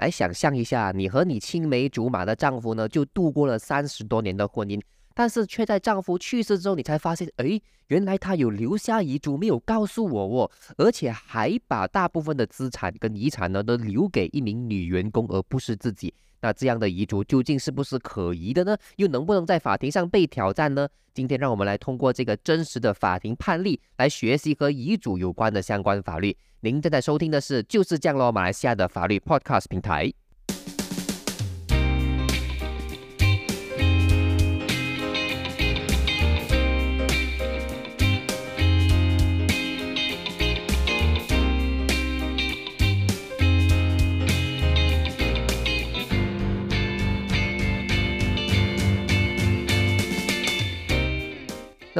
来想象一下，你和你青梅竹马的丈夫呢，就度过了三十多年的婚姻，但是却在丈夫去世之后，你才发现，哎，原来他有留下遗嘱没有告诉我哦，而且还把大部分的资产跟遗产呢，都留给一名女员工，而不是自己。那这样的遗嘱究竟是不是可疑的呢？又能不能在法庭上被挑战呢？今天让我们来通过这个真实的法庭判例来学习和遗嘱有关的相关法律。您正在收听的是就是降落马来西亚的法律 Podcast 平台。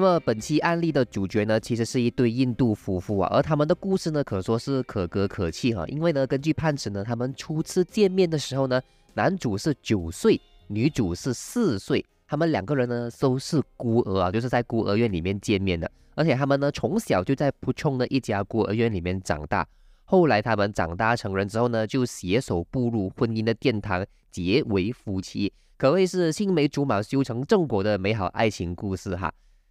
那么本期案例的主角呢，其实是一对印度夫妇啊，而他们的故事呢，可说是可歌可泣哈。因为呢，根据判词呢，他们初次见面的时候呢，男主是九岁，女主是四岁，他们两个人呢都是孤儿啊，就是在孤儿院里面见面的，而且他们呢从小就在普冲的一家孤儿院里面长大。后来他们长大成人之后呢，就携手步入婚姻的殿堂，结为夫妻，可谓是青梅竹马修成正果的美好爱情故事哈。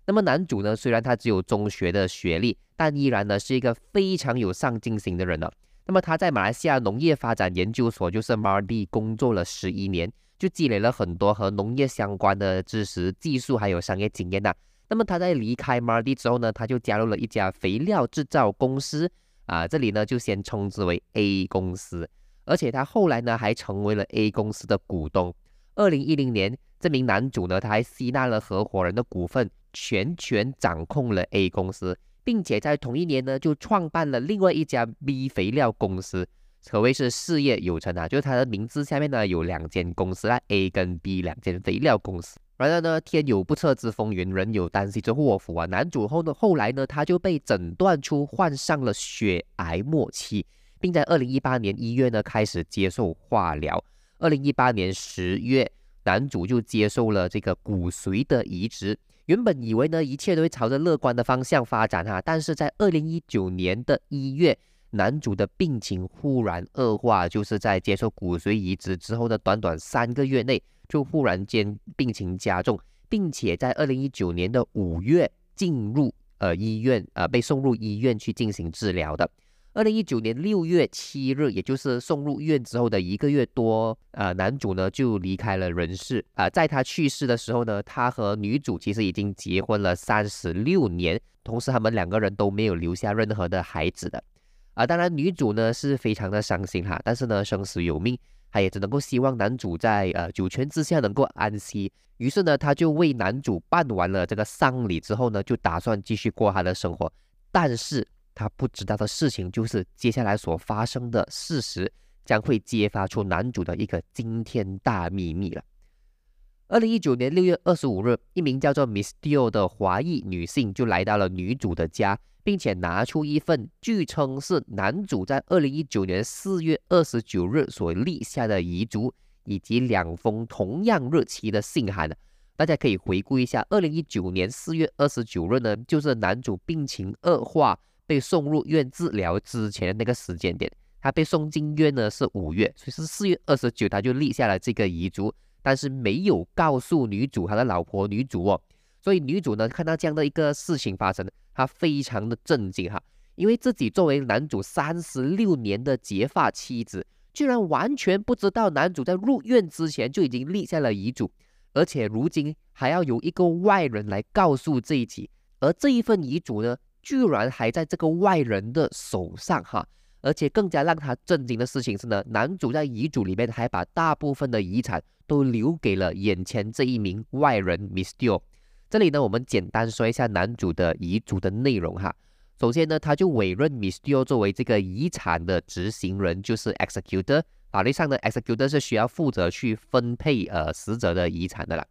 那么男主呢，虽然他只有中学的学历，但依然呢是一个非常有上进心的人呢。那么他在马来西亚农业发展研究所，就是 MARDI 工作了十一年，就积累了很多和农业相关的知识、技术还有商业经验呐。那么他在离开 MARDI 之后呢，他就加入了一家肥料制造公司啊，这里呢就先称之为 A 公司，而且他后来呢还成为了 A 公司的股东。二零一零年，这名男主呢，他还吸纳了合伙人的股份。全权掌控了 A 公司，并且在同一年呢，就创办了另外一家 B 肥料公司，可谓是事业有成啊！就是他的名字下面呢有两间公司啊，A 跟 B 两间肥料公司。然而呢，天有不测之风云，人有旦夕之祸福啊！男主后呢，后来呢，他就被诊断出患上了血癌末期，并在二零一八年一月呢开始接受化疗。二零一八年十月，男主就接受了这个骨髓的移植。原本以为呢，一切都会朝着乐观的方向发展哈，但是在二零一九年的一月，男主的病情忽然恶化，就是在接受骨髓移植之后的短短三个月内，就忽然间病情加重，并且在二零一九年的五月进入呃医院，呃被送入医院去进行治疗的。二零一九年六月七日，也就是送入院之后的一个月多，呃，男主呢就离开了人世。啊，在他去世的时候呢，他和女主其实已经结婚了三十六年，同时他们两个人都没有留下任何的孩子的。啊，当然女主呢是非常的伤心哈，但是呢生死有命，她也只能够希望男主在呃九泉之下能够安息。于是呢，他就为男主办完了这个丧礼之后呢，就打算继续过他的生活，但是。他不知道的事情就是，接下来所发生的事实将会揭发出男主的一个惊天大秘密了。二零一九年六月二十五日，一名叫做 Miss Dio 的华裔女性就来到了女主的家，并且拿出一份据称是男主在二零一九年四月二十九日所立下的遗嘱，以及两封同样日期的信函。大家可以回顾一下，二零一九年四月二十九日呢，就是男主病情恶化。被送入院治疗之前的那个时间点，他被送进院呢是五月，所以是四月二十九他就立下了这个遗嘱，但是没有告诉女主他的老婆女主哦，所以女主呢看到这样的一个事情发生，她非常的震惊哈，因为自己作为男主三十六年的结发妻子，居然完全不知道男主在入院之前就已经立下了遗嘱，而且如今还要由一个外人来告诉这一起，而这一份遗嘱呢？居然还在这个外人的手上哈，而且更加让他震惊的事情是呢，男主在遗嘱里面还把大部分的遗产都留给了眼前这一名外人 Miss Dio。这里呢，我们简单说一下男主的遗嘱的内容哈。首先呢，他就委任 Miss Dio 作为这个遗产的执行人，就是 executor。法律上的 executor 是需要负责去分配呃死者的遗产的啦。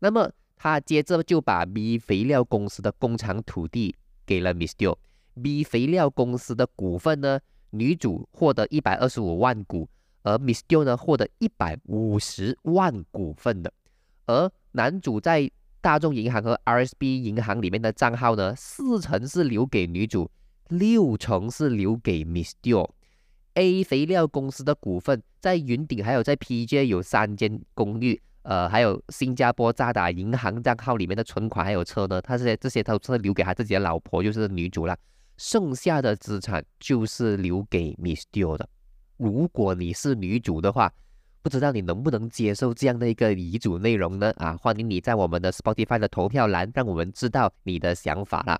那么他接着就把 B 肥料公司的工厂土地。给了 Miss Dio，B 肥料公司的股份呢，女主获得一百二十五万股，而 Miss Dio 呢获得一百五十万股份的，而男主在大众银行和 RSB 银行里面的账号呢，四成是留给女主，六成是留给 Miss Dio。A 肥料公司的股份，在云顶还有在 PJ 有三间公寓，呃，还有新加坡渣打银行账号里面的存款还有车呢，他这些这些都是留给他自己的老婆，就是女主了。剩下的资产就是留给 Miss Dio 的。如果你是女主的话，不知道你能不能接受这样的一个遗嘱内容呢？啊，欢迎你在我们的 Spotify 的投票栏，让我们知道你的想法啦。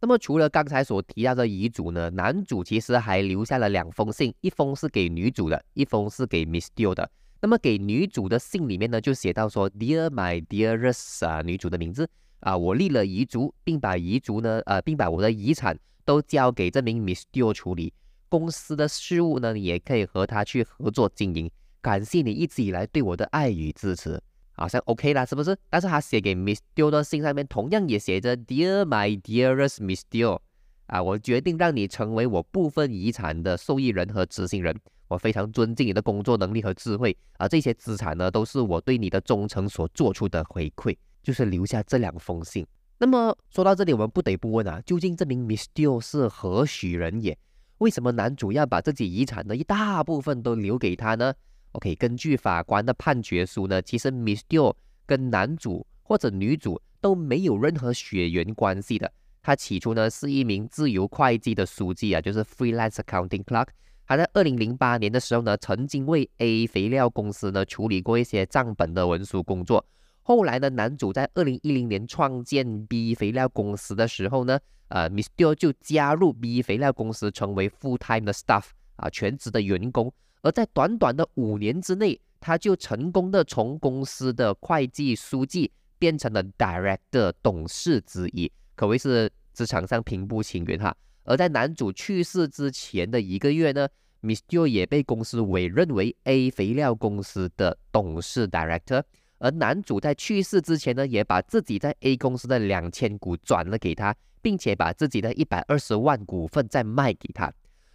那么除了刚才所提到的遗嘱呢，男主其实还留下了两封信，一封是给女主的，一封是给 Miss Dio 的。那么给女主的信里面呢，就写到说，Dear my dearest 啊，女主的名字啊，我立了遗嘱，并把遗嘱呢，呃，并把我的遗产。都交给这名 Miss Dio 处理公司的事务呢，你也可以和他去合作经营。感谢你一直以来对我的爱与支持，好像 OK 啦，是不是？但是他写给 Miss Dio 的信上面同样也写着 Dear my dearest Miss Dio，啊，我决定让你成为我部分遗产的受益人和执行人。我非常尊敬你的工作能力和智慧，而这些资产呢，都是我对你的忠诚所做出的回馈，就是留下这两封信。那么说到这里，我们不得不问啊，究竟这名 Miss Dio 是何许人也？为什么男主要把自己遗产的一大部分都留给他呢？OK，根据法官的判决书呢，其实 Miss Dio 跟男主或者女主都没有任何血缘关系的。他起初呢是一名自由会计的书记啊，就是 freelance accounting clerk。他在二零零八年的时候呢，曾经为 A 肥料公司呢处理过一些账本的文书工作。后来呢，男主在二零一零年创建 B 肥料公司的时候呢，呃，Mr 就加入 B 肥料公司，成为 full time 的 staff 啊，全职的员工。而在短短的五年之内，他就成功的从公司的会计书记变成了 director 董事之一，可谓是职场上平步青云哈。而在男主去世之前的一个月呢，Miss Dio 也被公司委任为 A 肥料公司的董事 director。而男主在去世之前呢，也把自己在 A 公司的两千股转了给他，并且把自己的一百二十万股份再卖给他。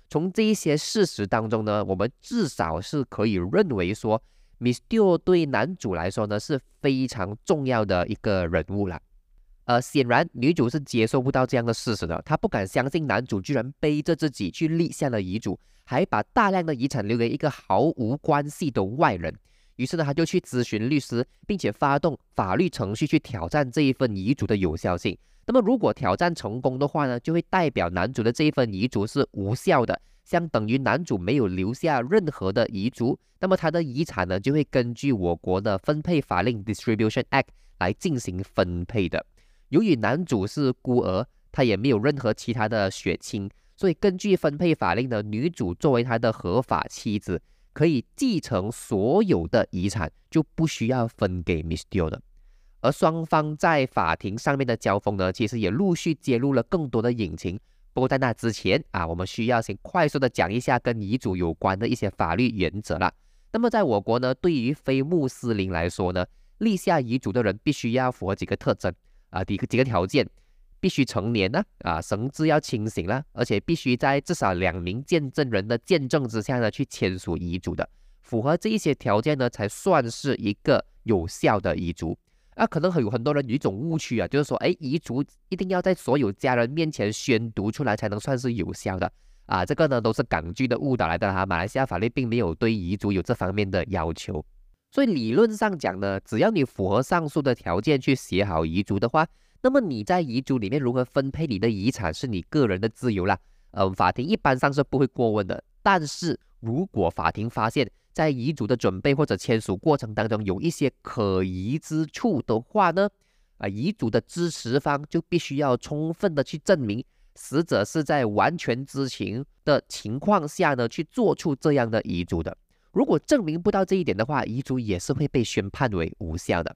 从这一些事实当中呢，我们至少是可以认为说，Miss Dio 对男主来说呢是非常重要的一个人物了。呃，显然女主是接受不到这样的事实的，她不敢相信男主居然背着自己去立下了遗嘱，还把大量的遗产留给一个毫无关系的外人。于是呢，他就去咨询律师，并且发动法律程序去挑战这一份遗嘱的有效性。那么，如果挑战成功的话呢，就会代表男主的这一份遗嘱是无效的，相等于男主没有留下任何的遗嘱。那么，他的遗产呢，就会根据我国的分配法令 （Distribution Act） 来进行分配的。由于男主是孤儿，他也没有任何其他的血亲，所以根据分配法令呢，女主作为他的合法妻子。可以继承所有的遗产，就不需要分给 Miss Dio 的。而双方在法庭上面的交锋呢，其实也陆续揭露了更多的隐情。不过在那之前啊，我们需要先快速的讲一下跟遗嘱有关的一些法律原则了。那么在我国呢，对于非穆斯林来说呢，立下遗嘱的人必须要符合几个特征啊，第一个几个条件。必须成年呢，啊，神志要清醒了，而且必须在至少两名见证人的见证之下呢，去签署遗嘱的，符合这一些条件呢，才算是一个有效的遗嘱。啊，可能有很多人有一种误区啊，就是说，哎，遗嘱一定要在所有家人面前宣读出来才能算是有效的，啊，这个呢都是港剧的误导来的哈，马来西亚法律并没有对遗嘱有这方面的要求，所以理论上讲呢，只要你符合上述的条件去写好遗嘱的话。那么你在遗嘱里面如何分配你的遗产是你个人的自由啦，呃，法庭一般上是不会过问的。但是如果法庭发现，在遗嘱的准备或者签署过程当中有一些可疑之处的话呢，啊，遗嘱的支持方就必须要充分的去证明死者是在完全知情的情况下呢去做出这样的遗嘱的。如果证明不到这一点的话，遗嘱也是会被宣判为无效的。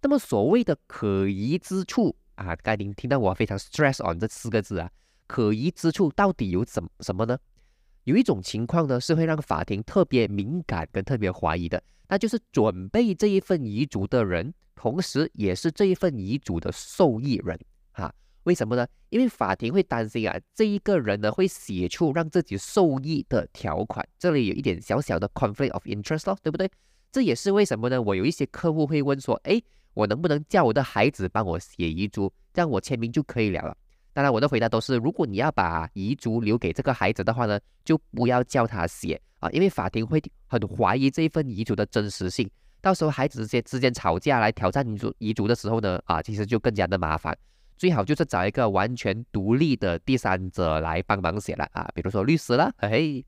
那么所谓的可疑之处。啊，刚您听到我非常 stress on 这四个字啊，可疑之处到底有什什么呢？有一种情况呢，是会让法庭特别敏感跟特别怀疑的，那就是准备这一份遗嘱的人，同时也是这一份遗嘱的受益人啊？为什么呢？因为法庭会担心啊，这一个人呢会写出让自己受益的条款，这里有一点小小的 conflict of interest 咯，对不对？这也是为什么呢？我有一些客户会问说，哎。我能不能叫我的孩子帮我写遗嘱，这样我签名就可以了了？当然，我的回答都是，如果你要把遗嘱留给这个孩子的话呢，就不要叫他写啊，因为法庭会很怀疑这一份遗嘱的真实性。到时候孩子之间之间吵架来挑战遗嘱遗嘱的时候呢，啊，其实就更加的麻烦。最好就是找一个完全独立的第三者来帮忙写了啊，比如说律师啦，嘿嘿。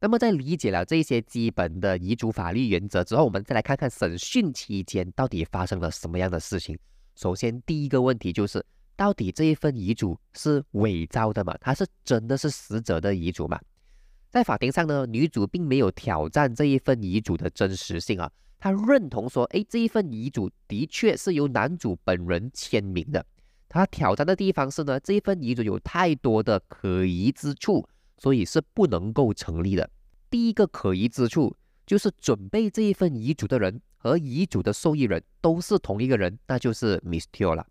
那么在理解了这些基本的遗嘱法律原则之后，我们再来看看审讯期间到底发生了什么样的事情。首先，第一个问题就是，到底这一份遗嘱是伪造的吗？它是真的是死者的遗嘱吗？在法庭上呢，女主并没有挑战这一份遗嘱的真实性啊，他认同说，哎，这一份遗嘱的确是由男主本人签名的。他挑战的地方是呢，这一份遗嘱有太多的可疑之处。所以是不能够成立的。第一个可疑之处就是准备这一份遗嘱的人和遗嘱的受益人都是同一个人，那就是 Miss Teo 了。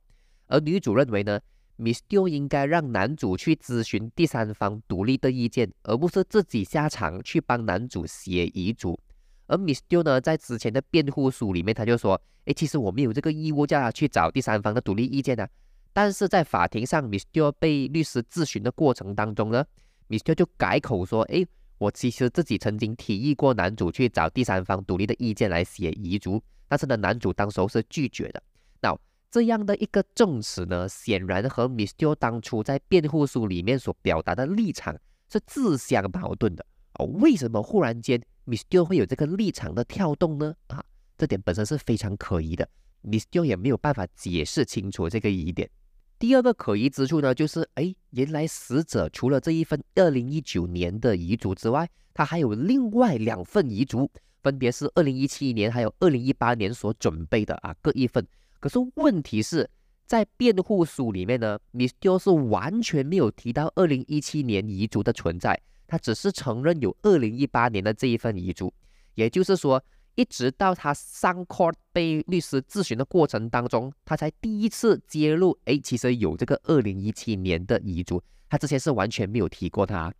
而女主认为呢，Miss Teo 应该让男主去咨询第三方独立的意见，而不是自己下场去帮男主写遗嘱。而 Miss Teo 呢，在之前的辩护书里面，他就说：“诶，其实我没有这个义务叫他去找第三方的独立意见啊。”但是在法庭上，Miss Teo 被律师咨询的过程当中呢。米斯特就改口说：“诶，我其实自己曾经提议过男主去找第三方独立的意见来写遗嘱，但是呢，男主当时候是拒绝的。那这样的一个证词呢，显然和米斯特当初在辩护书里面所表达的立场是自相矛盾的。哦，为什么忽然间米斯特会有这个立场的跳动呢？啊，这点本身是非常可疑的，米斯特也没有办法解释清楚这个疑点。”第二个可疑之处呢，就是哎，原来死者除了这一份二零一九年的遗嘱之外，他还有另外两份遗嘱，分别是二零一七年还有二零一八年所准备的啊，各一份。可是问题是在辩护书里面呢，Miss 是完全没有提到二零一七年遗嘱的存在，他只是承认有二零一八年的这一份遗嘱，也就是说。一直到他上 court 被律师咨询的过程当中，他才第一次揭露，哎，其实有这个二零一七年的遗嘱，他之前是完全没有提过他。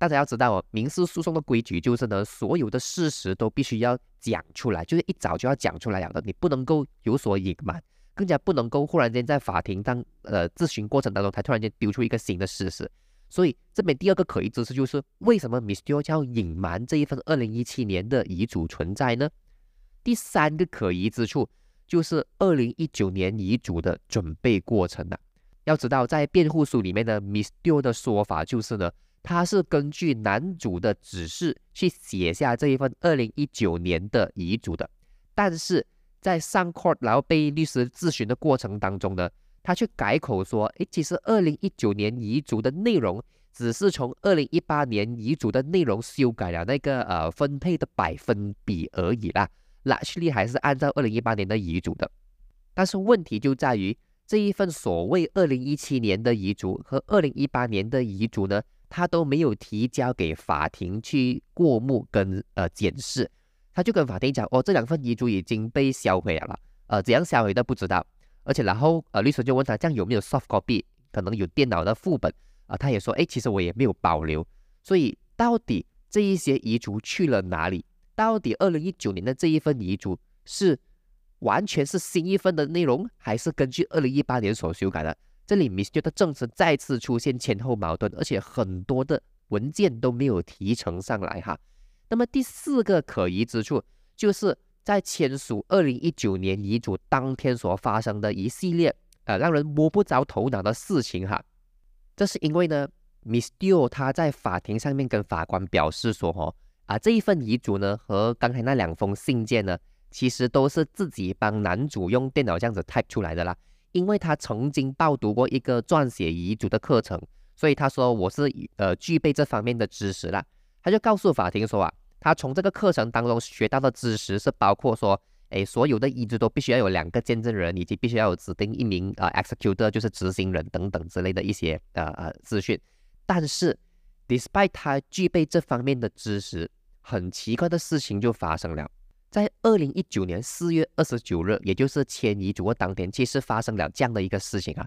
大家要知道哦，民事诉讼的规矩就是呢，所有的事实都必须要讲出来，就是一早就要讲出来的，你不能够有所隐瞒，更加不能够忽然间在法庭当呃咨询过程当中才突然间丢出一个新的事实。所以这边第二个可疑之处就是，为什么 Miss Jo 要隐瞒这一份二零一七年的遗嘱存在呢？第三个可疑之处就是二零一九年遗嘱的准备过程啊。要知道，在辩护书里面呢，Miss Jo 的说法就是呢，他是根据男主的指示去写下这一份二零一九年的遗嘱的。但是在上 court 然后被律师质询的过程当中呢？他却改口说：“诶，其实二零一九年遗嘱的内容只是从二零一八年遗嘱的内容修改了那个呃分配的百分比而已啦，largely 还是按照二零一八年的遗嘱的。但是问题就在于这一份所谓二零一七年的遗嘱和二零一八年的遗嘱呢，他都没有提交给法庭去过目跟呃检视，他就跟法庭讲：哦，这两份遗嘱已经被销毁了，呃，怎样销毁的不知道。”而且然后呃，律师就问他这样有没有 soft copy，可能有电脑的副本啊？他也说，哎，其实我也没有保留。所以到底这一些遗嘱去了哪里？到底二零一九年的这一份遗嘱是完全是新一份的内容，还是根据二零一八年所修改的？这里 Mr. 的证词再次出现前后矛盾，而且很多的文件都没有提呈上来哈。那么第四个可疑之处就是。在签署二零一九年遗嘱当天所发生的一系列呃让人摸不着头脑的事情哈，这是因为呢，Miss Dio 他在法庭上面跟法官表示说哦啊这一份遗嘱呢和刚才那两封信件呢，其实都是自己帮男主用电脑这样子 type 出来的啦，因为他曾经报读过一个撰写遗嘱的课程，所以他说我是呃具备这方面的知识啦，他就告诉法庭说啊。他从这个课程当中学到的知识是包括说，哎，所有的遗嘱都必须要有两个见证人，以及必须要有指定一名啊 executor，就是执行人等等之类的一些呃呃资讯。但是，despite 他具备这方面的知识，很奇怪的事情就发生了。在二零一九年四月二十九日，也就是迁移主卧当天，其实发生了这样的一个事情啊。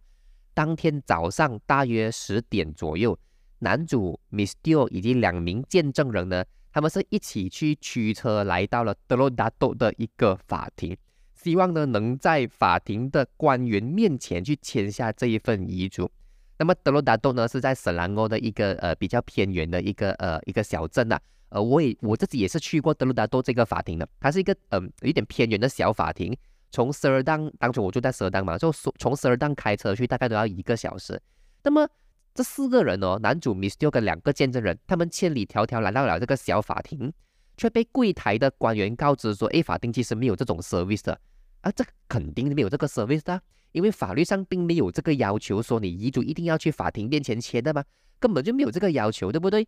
当天早上大约十点左右，男主 Miss Dio 以及两名见证人呢。他们是一起去驱车来到了德罗达多的一个法庭，希望呢能在法庭的官员面前去签下这一份遗嘱。那么德罗达多呢是在圣兰欧的一个呃比较偏远的一个呃一个小镇呐。呃，我也我自己也是去过德鲁达多这个法庭的，它是一个嗯有点偏远的小法庭。从斯尔当当初我就在斯尔当嘛，就从斯尔当开车去大概都要一个小时。那么这四个人哦，男主 Mr. 跟两个见证人，他们千里迢迢来到了这个小法庭，却被柜台的官员告知说：“哎，法庭其实没有这种 service 的啊，这肯定没有这个 service 的，因为法律上并没有这个要求，说你遗嘱一定要去法庭面前签的嘛，根本就没有这个要求，对不对？”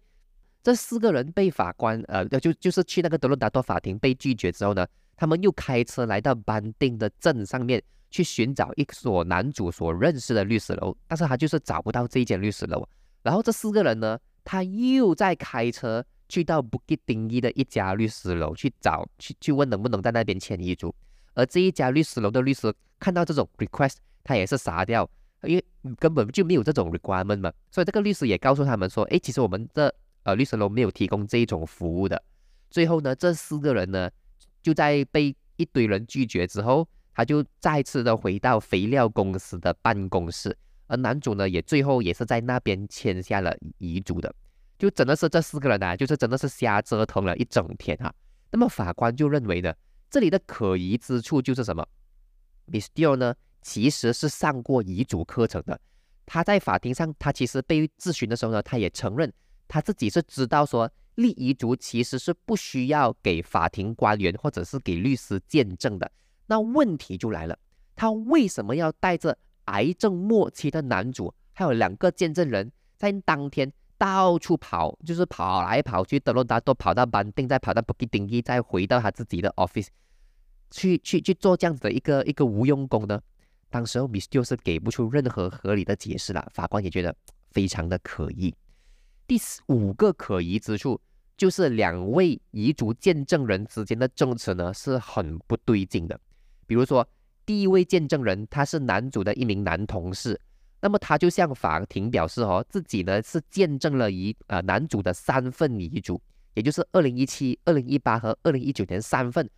这四个人被法官呃，就就是去那个德罗达多法庭被拒绝之后呢，他们又开车来到班定的镇上面去寻找一所男主所认识的律师楼，但是他就是找不到这一间律师楼。然后这四个人呢，他又在开车去到布吉丁伊的一家律师楼去找去去问能不能在那边签遗嘱。而这一家律师楼的律师看到这种 request，他也是傻掉，因为根本就没有这种 requirement 嘛。所以这个律师也告诉他们说，哎，其实我们的呃，律师楼没有提供这一种服务的。最后呢，这四个人呢，就在被一堆人拒绝之后，他就再次的回到肥料公司的办公室。而男主呢，也最后也是在那边签下了遗嘱的。就真的是这四个人啊，就是真的是瞎折腾了一整天哈。那么法官就认为呢，这里的可疑之处就是什么？Mr. 呢，其实是上过遗嘱课程的。他在法庭上，他其实被质询的时候呢，他也承认。他自己是知道说立遗嘱其实是不需要给法庭官员或者是给律师见证的。那问题就来了，他为什么要带着癌症末期的男主还有两个见证人在当天到处跑，就是跑来跑去，德罗达都跑到班定，再跑到布吉丁伊，再回到他自己的 office 去去去做这样子的一个一个无用功呢？当时候 Miss 就是给不出任何合理的解释了，法官也觉得非常的可疑。第五个可疑之处就是两位彝族见证人之间的证词呢是很不对劲的。比如说，第一位见证人他是男主的一名男同事，那么他就向法庭表示哦，自己呢是见证了遗呃男主的三份遗嘱，也就是二零一七、二零一八和二零一九年三份，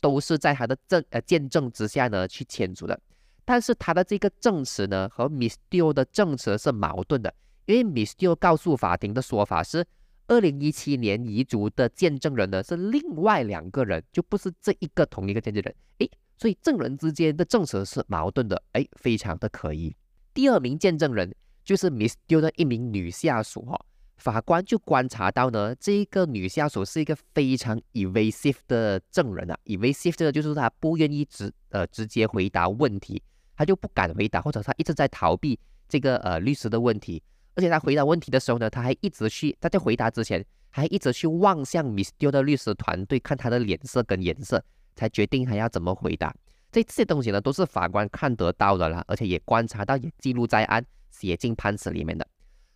都是在他的证呃见证之下呢去签署的。但是他的这个证词呢和 Miss Dio 的证词是矛盾的。因为 Miss 就告诉法庭的说法是，二零一七年遗嘱的见证人呢是另外两个人，就不是这一个同一个见证人。诶，所以证人之间的证词是矛盾的，诶，非常的可疑。第二名见证人就是 Miss Do 的一名女下属哈，法官就观察到呢，这一个女下属是一个非常 evasive 的证人啊，evasive 这个就是她不愿意直呃直接回答问题，她就不敢回答，或者她一直在逃避这个呃律师的问题。而且他回答问题的时候呢，他还一直去，他在回答之前还一直去望向 Miss Dio 的律师团队，看他的脸色跟颜色，才决定还要怎么回答。这这些东西呢，都是法官看得到的啦，而且也观察到，也记录在案，写进判词里面的。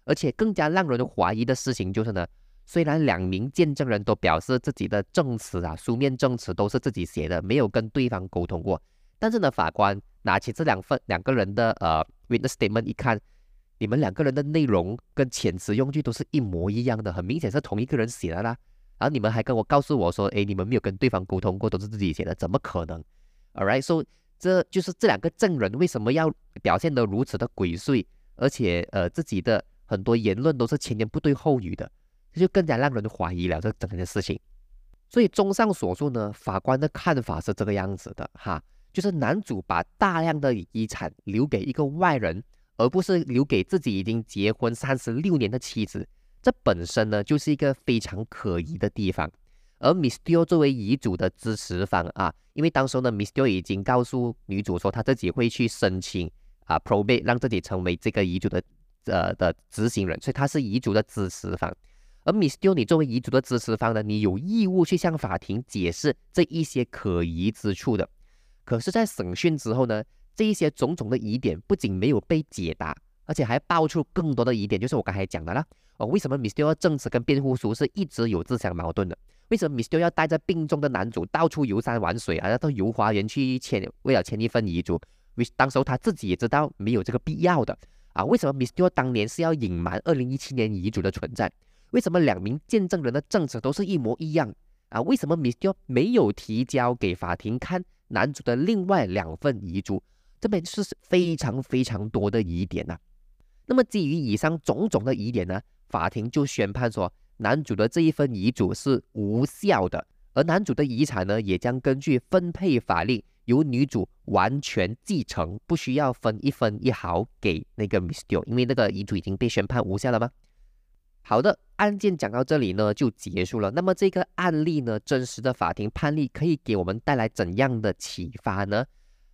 而且更加让人怀疑的事情就是呢，虽然两名见证人都表示自己的证词啊，书面证词都是自己写的，没有跟对方沟通过，但是呢，法官拿起这两份两个人的呃 witness statement 一看。你们两个人的内容跟遣词用句都是一模一样的，很明显是同一个人写的啦。然后你们还跟我告诉我说，哎，你们没有跟对方沟通过，都是自己写的，怎么可能？All right，so 这就是这两个证人为什么要表现得如此的鬼祟，而且呃自己的很多言论都是前言不对后语的，这就更加让人怀疑了这整件事情。所以综上所述呢，法官的看法是这个样子的哈，就是男主把大量的遗产留给一个外人。而不是留给自己已经结婚三十六年的妻子，这本身呢就是一个非常可疑的地方。而 Miss Dio 作为遗嘱的支持方啊，因为当时呢 Miss Dio 已经告诉女主说，她自己会去申请啊 probate，让自己成为这个遗嘱的呃的执行人，所以她是遗嘱的支持方。而 Miss Dio 你作为遗嘱的支持方呢，你有义务去向法庭解释这一些可疑之处的。可是，在审讯之后呢？这一些种种的疑点不仅没有被解答，而且还爆出更多的疑点，就是我刚才讲的啦。哦，为什么 Mr. 证词跟辩护书是一直有自相矛盾的？为什么 Mr. 要带着病重的男主到处游山玩水啊？要到游花园去签，为了签一份遗嘱？为当时候他自己也知道没有这个必要的啊？为什么 Mr. 当年是要隐瞒二零一七年遗嘱的存在？为什么两名见证人的证词都是一模一样？啊，为什么 Mr. 没有提交给法庭看男主的另外两份遗嘱？这边是非常非常多的疑点呐。那么基于以上种种的疑点呢，法庭就宣判说，男主的这一份遗嘱是无效的，而男主的遗产呢，也将根据分配法令由女主完全继承，不需要分一分一毫给那个 Mr. 因为那个遗嘱已经被宣判无效了吗？好的，案件讲到这里呢就结束了。那么这个案例呢，真实的法庭判例可以给我们带来怎样的启发呢？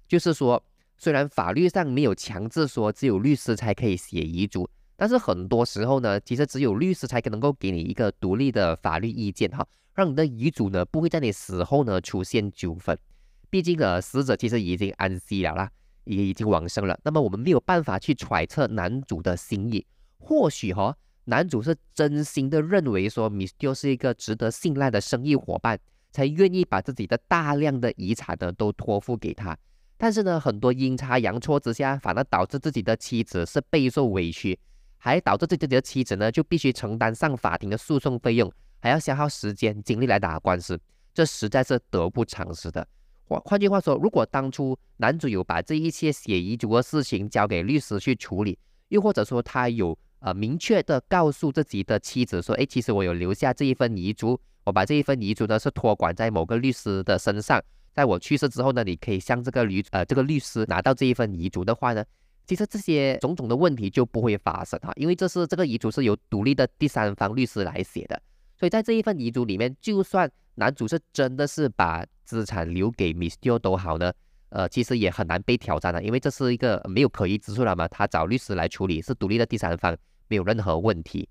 就是说，虽然法律上没有强制说只有律师才可以写遗嘱，但是很多时候呢，其实只有律师才能够给你一个独立的法律意见哈，让你的遗嘱呢不会在你死后呢出现纠纷。毕竟呃，死者其实已经安息了啦，也已经往生了。那么我们没有办法去揣测男主的心意，或许哈。男主是真心的认为说，Mr. 是一个值得信赖的生意伙伴，才愿意把自己的大量的遗产呢都托付给他。但是呢，很多阴差阳错之下，反而导致自己的妻子是备受委屈，还导致自己的妻子呢就必须承担上法庭的诉讼费用，还要消耗时间精力来打官司，这实在是得不偿失的。换换句话说，如果当初男主有把这一切写遗嘱的事情交给律师去处理，又或者说他有。呃，明确的告诉自己的妻子说，哎，其实我有留下这一份遗嘱，我把这一份遗嘱呢是托管在某个律师的身上，在我去世之后呢，你可以向这个律呃这个律师拿到这一份遗嘱的话呢，其实这些种种的问题就不会发生哈，因为这是这个遗嘱是由独立的第三方律师来写的，所以在这一份遗嘱里面，就算男主是真的是把资产留给 Mr. 都好呢。呃，其实也很难被挑战的，因为这是一个没有可疑之处了嘛。他找律师来处理，是独立的第三方，没有任何问题。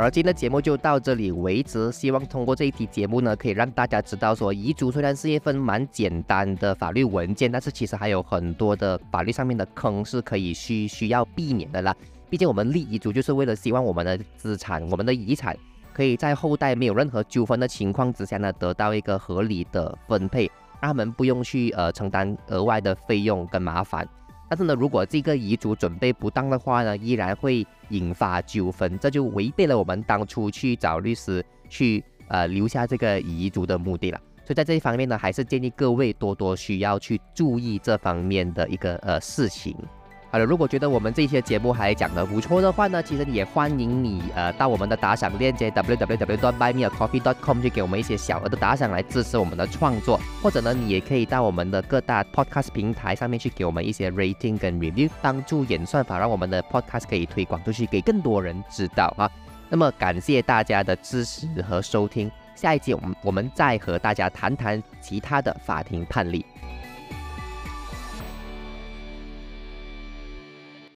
好了，今天的节目就到这里为止。希望通过这一期节目呢，可以让大家知道说，遗嘱虽然是一份蛮简单的法律文件，但是其实还有很多的法律上面的坑是可以需需要避免的啦。毕竟我们立遗嘱就是为了希望我们的资产、我们的遗产可以在后代没有任何纠纷的情况之下呢，得到一个合理的分配，让他们不用去呃承担额外的费用跟麻烦。但是呢，如果这个遗嘱准备不当的话呢，依然会引发纠纷，这就违背了我们当初去找律师去呃留下这个遗嘱的目的了。所以在这一方面呢，还是建议各位多多需要去注意这方面的一个呃事情。好了，如果觉得我们这些节目还讲得不错的话呢，其实也欢迎你呃到我们的打赏链接 www.buymeacoffee.com 去给我们一些小额的打赏来支持我们的创作，或者呢，你也可以到我们的各大 podcast 平台上面去给我们一些 rating 跟 review，帮助演算法让我们的 podcast 可以推广出去给更多人知道啊。那么感谢大家的支持和收听，下一集我们我们再和大家谈谈其他的法庭判例。